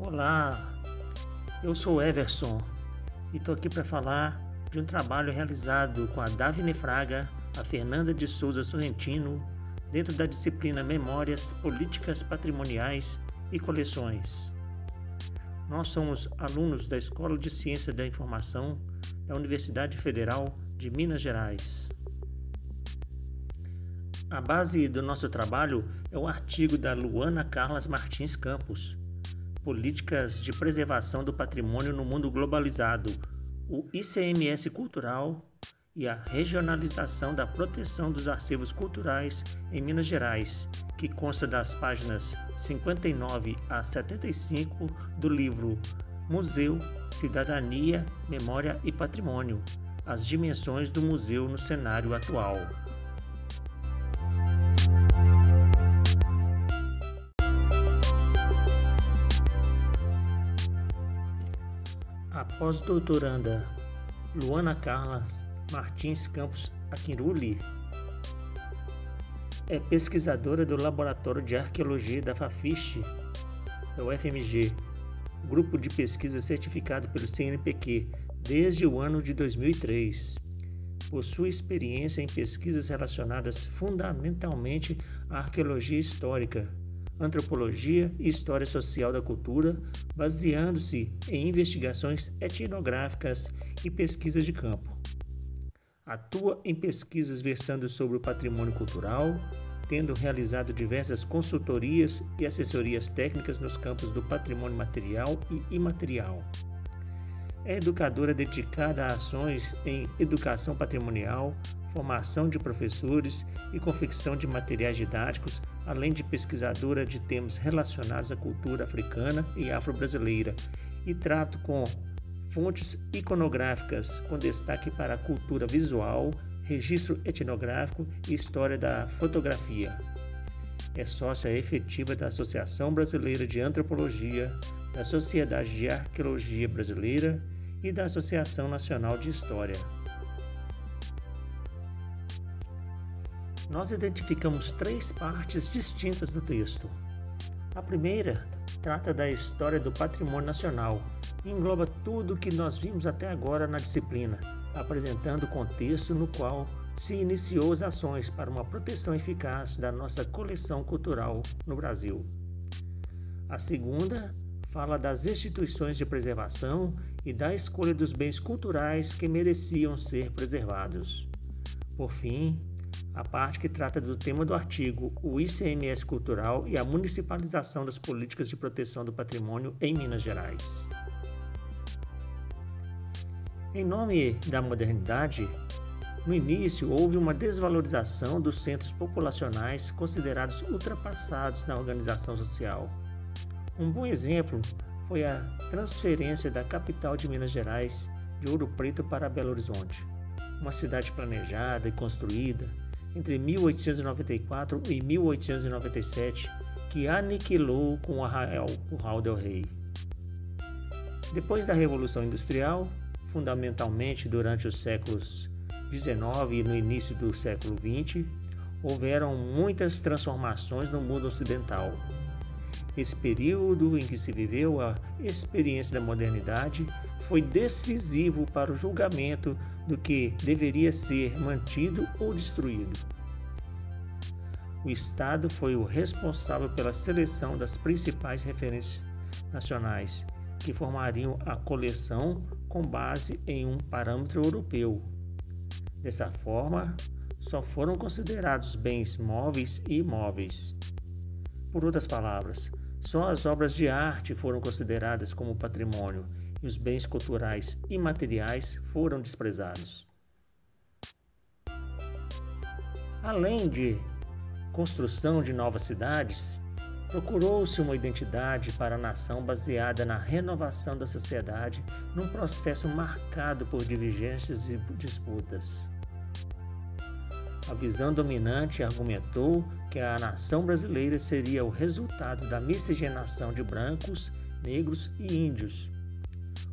Olá, eu sou Everson e estou aqui para falar de um trabalho realizado com a Davine Fraga, a Fernanda de Souza Sorrentino, dentro da disciplina Memórias Políticas Patrimoniais e Coleções. Nós somos alunos da Escola de Ciência da Informação da Universidade Federal de Minas Gerais. A base do nosso trabalho é o artigo da Luana Carlas Martins Campos, Políticas de Preservação do Patrimônio no Mundo Globalizado, o ICMS Cultural e a Regionalização da Proteção dos Arquivos Culturais em Minas Gerais, que consta das páginas 59 a 75 do livro Museu, Cidadania, Memória e Patrimônio As dimensões do museu no cenário atual. Pós-doutoranda Luana Carla Martins Campos Aquiruli é pesquisadora do Laboratório de Arqueologia da FAFISH, da UFMG, grupo de pesquisa certificado pelo CNPq desde o ano de 2003. Possui experiência em pesquisas relacionadas fundamentalmente à arqueologia histórica, antropologia e história social da cultura, baseando-se em investigações etnográficas e pesquisas de campo. Atua em pesquisas versando sobre o patrimônio cultural, tendo realizado diversas consultorias e assessorias técnicas nos campos do patrimônio material e imaterial. É educadora dedicada a ações em educação patrimonial, formação de professores e confecção de materiais didáticos, além de pesquisadora de temas relacionados à cultura africana e afro-brasileira, e trato com fontes iconográficas, com destaque para a cultura visual, registro etnográfico e história da fotografia. É sócia efetiva da Associação Brasileira de Antropologia, da Sociedade de Arqueologia Brasileira e da Associação Nacional de História. Nós identificamos três partes distintas do texto. A primeira trata da história do patrimônio nacional e engloba tudo o que nós vimos até agora na disciplina, apresentando o contexto no qual se iniciou as ações para uma proteção eficaz da nossa coleção cultural no Brasil. A segunda fala das instituições de preservação e da escolha dos bens culturais que mereciam ser preservados. Por fim, a parte que trata do tema do artigo, o ICMS cultural e a municipalização das políticas de proteção do patrimônio em Minas Gerais. Em nome da modernidade, no início houve uma desvalorização dos centros populacionais considerados ultrapassados na organização social. Um bom exemplo foi a transferência da capital de Minas Gerais, de Ouro Preto, para Belo Horizonte, uma cidade planejada e construída entre 1894 e 1897 que aniquilou com Arraial, o Raul del Rei. Depois da Revolução Industrial, fundamentalmente durante os séculos XIX e no início do século XX, houveram muitas transformações no mundo ocidental. Esse período em que se viveu a experiência da modernidade foi decisivo para o julgamento do que deveria ser mantido ou destruído. O Estado foi o responsável pela seleção das principais referências nacionais, que formariam a coleção com base em um parâmetro europeu. Dessa forma, só foram considerados bens móveis e imóveis. Por outras palavras, só as obras de arte foram consideradas como patrimônio e os bens culturais imateriais foram desprezados. Além de construção de novas cidades, procurou-se uma identidade para a nação baseada na renovação da sociedade num processo marcado por divergências e disputas. A visão dominante argumentou que a nação brasileira seria o resultado da miscigenação de brancos, negros e índios,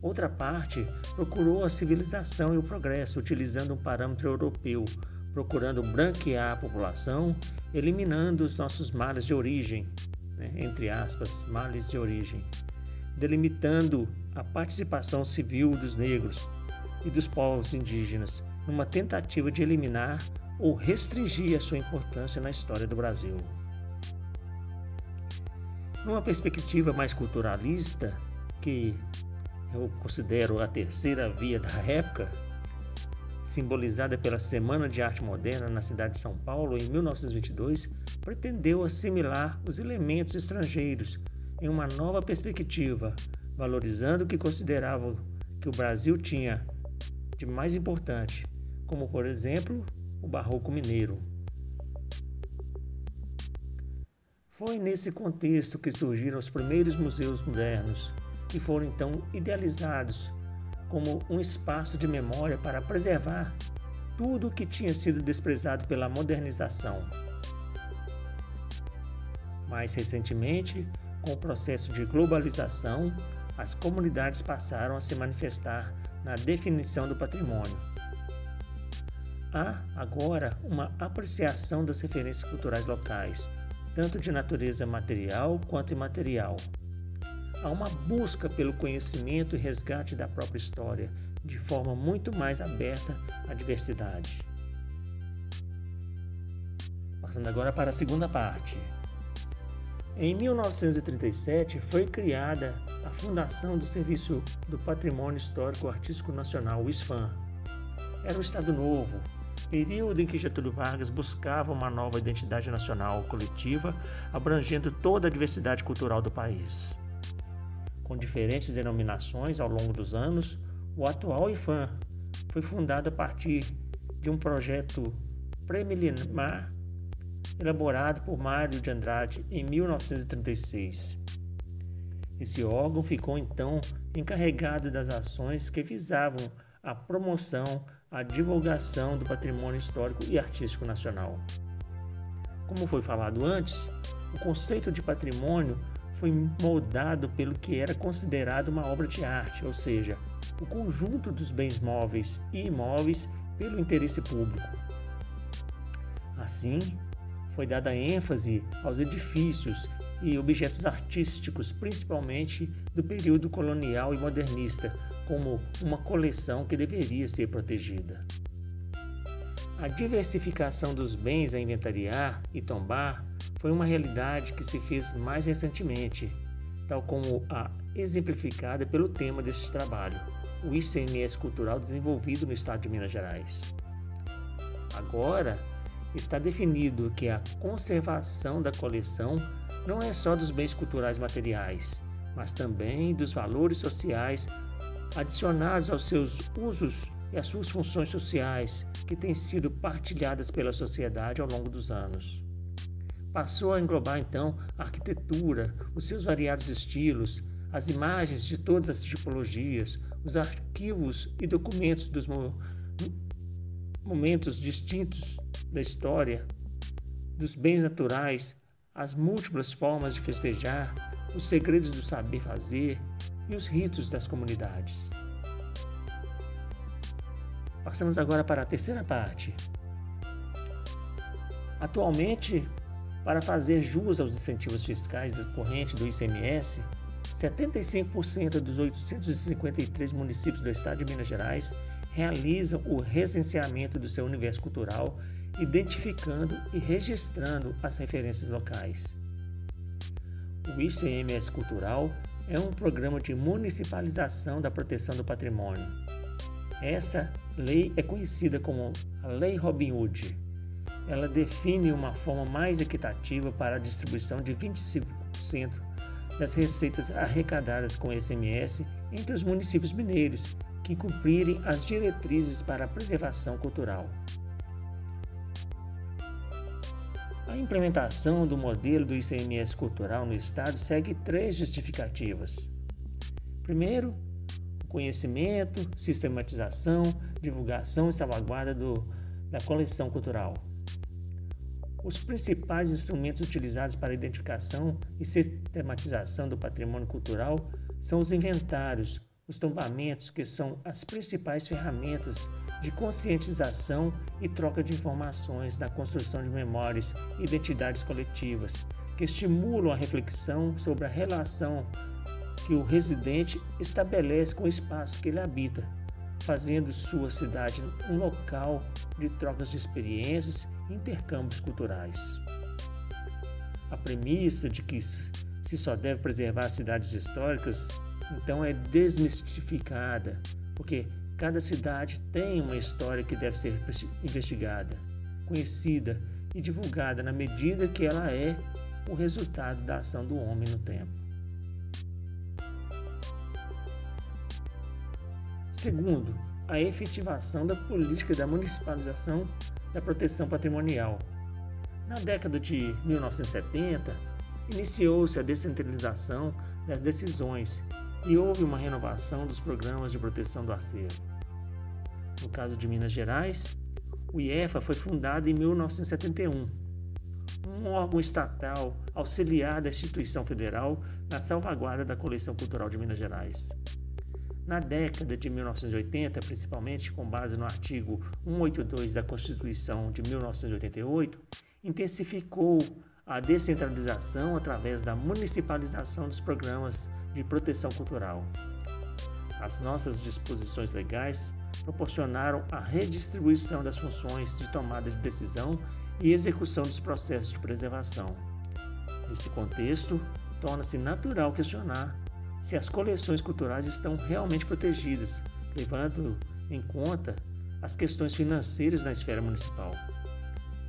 Outra parte procurou a civilização e o progresso utilizando um parâmetro europeu, procurando branquear a população, eliminando os nossos males de origem, né? entre aspas, males de origem, delimitando a participação civil dos negros e dos povos indígenas, numa tentativa de eliminar ou restringir a sua importância na história do Brasil. Numa perspectiva mais culturalista, que eu considero a terceira via da época, simbolizada pela Semana de Arte Moderna na cidade de São Paulo em 1922, pretendeu assimilar os elementos estrangeiros em uma nova perspectiva, valorizando o que consideravam que o Brasil tinha de mais importante, como por exemplo o barroco mineiro. Foi nesse contexto que surgiram os primeiros museus modernos, que foram então idealizados como um espaço de memória para preservar tudo o que tinha sido desprezado pela modernização. Mais recentemente, com o processo de globalização, as comunidades passaram a se manifestar na definição do patrimônio. Há agora uma apreciação das referências culturais locais, tanto de natureza material quanto imaterial. Há uma busca pelo conhecimento e resgate da própria história, de forma muito mais aberta à diversidade. Passando agora para a segunda parte. Em 1937 foi criada a Fundação do Serviço do Patrimônio Histórico Artístico Nacional, o ISFAM. Era um Estado novo, período em que Getúlio Vargas buscava uma nova identidade nacional coletiva, abrangendo toda a diversidade cultural do país. Com diferentes denominações ao longo dos anos, o atual IFAM foi fundado a partir de um projeto preliminar elaborado por Mário de Andrade em 1936. Esse órgão ficou então encarregado das ações que visavam a promoção, a divulgação do patrimônio histórico e artístico nacional. Como foi falado antes, o conceito de patrimônio foi moldado pelo que era considerado uma obra de arte, ou seja, o conjunto dos bens móveis e imóveis pelo interesse público. Assim, foi dada ênfase aos edifícios e objetos artísticos, principalmente do período colonial e modernista, como uma coleção que deveria ser protegida. A diversificação dos bens a inventariar e tombar foi uma realidade que se fez mais recentemente, tal como a exemplificada pelo tema deste trabalho, o ICMS cultural desenvolvido no estado de Minas Gerais. Agora, está definido que a conservação da coleção não é só dos bens culturais materiais, mas também dos valores sociais adicionados aos seus usos e às suas funções sociais que têm sido partilhadas pela sociedade ao longo dos anos. Passou a englobar então a arquitetura, os seus variados estilos, as imagens de todas as tipologias, os arquivos e documentos dos momentos distintos da história, dos bens naturais, as múltiplas formas de festejar, os segredos do saber fazer e os ritos das comunidades. Passamos agora para a terceira parte. Atualmente, para fazer jus aos incentivos fiscais decorrentes do ICMS, 75% dos 853 municípios do estado de Minas Gerais realizam o recenseamento do seu universo cultural, identificando e registrando as referências locais. O ICMS Cultural é um programa de municipalização da proteção do patrimônio. Essa lei é conhecida como a Lei Robin Hood. Ela define uma forma mais equitativa para a distribuição de 25% das receitas arrecadadas com ICMS entre os municípios mineiros que cumprirem as diretrizes para a preservação cultural. A implementação do modelo do ICMS cultural no Estado segue três justificativas. Primeiro, conhecimento, sistematização, divulgação e salvaguarda do, da coleção cultural. Os principais instrumentos utilizados para a identificação e sistematização do patrimônio cultural são os inventários, os tombamentos, que são as principais ferramentas de conscientização e troca de informações na construção de memórias e identidades coletivas, que estimulam a reflexão sobre a relação que o residente estabelece com o espaço que ele habita, fazendo sua cidade um local de trocas de experiências e intercâmbios culturais. A premissa de que se só deve preservar cidades históricas, então é desmistificada, porque cada cidade tem uma história que deve ser investigada, conhecida e divulgada na medida que ela é o resultado da ação do homem no tempo. Segundo, a efetivação da política da municipalização da proteção patrimonial. Na década de 1970, iniciou-se a descentralização das decisões e houve uma renovação dos programas de proteção do acervo. No caso de Minas Gerais, o IEFA foi fundado em 1971, um órgão estatal auxiliar da instituição federal na salvaguarda da coleção cultural de Minas Gerais. Na década de 1980, principalmente com base no artigo 182 da Constituição de 1988, intensificou a descentralização através da municipalização dos programas de proteção cultural. As nossas disposições legais proporcionaram a redistribuição das funções de tomada de decisão e execução dos processos de preservação. Nesse contexto, torna-se natural questionar se as coleções culturais estão realmente protegidas, levando em conta as questões financeiras na esfera municipal.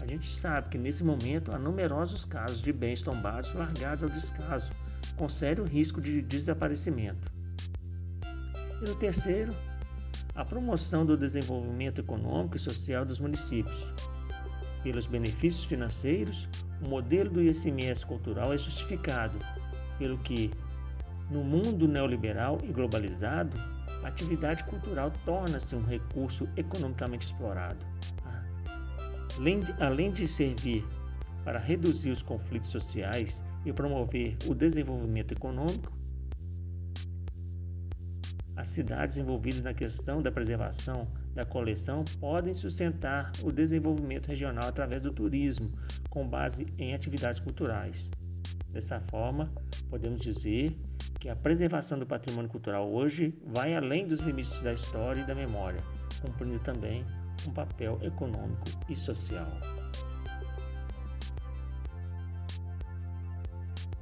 A gente sabe que nesse momento há numerosos casos de bens tombados largados ao descaso, com sério risco de desaparecimento. E no terceiro, a promoção do desenvolvimento econômico e social dos municípios. Pelos benefícios financeiros, o modelo do ICMS cultural é justificado, pelo que no mundo neoliberal e globalizado, a atividade cultural torna-se um recurso economicamente explorado. Além de, servir para reduzir os conflitos sociais e promover o desenvolvimento econômico, as cidades envolvidas na questão da preservação da coleção podem sustentar o desenvolvimento regional através do turismo, com base em atividades culturais. Dessa forma, podemos dizer que a preservação do patrimônio cultural hoje vai além dos limites da história e da memória, cumprindo também um papel econômico e social.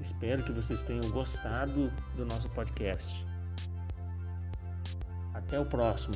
Espero que vocês tenham gostado do nosso podcast. Até o próximo.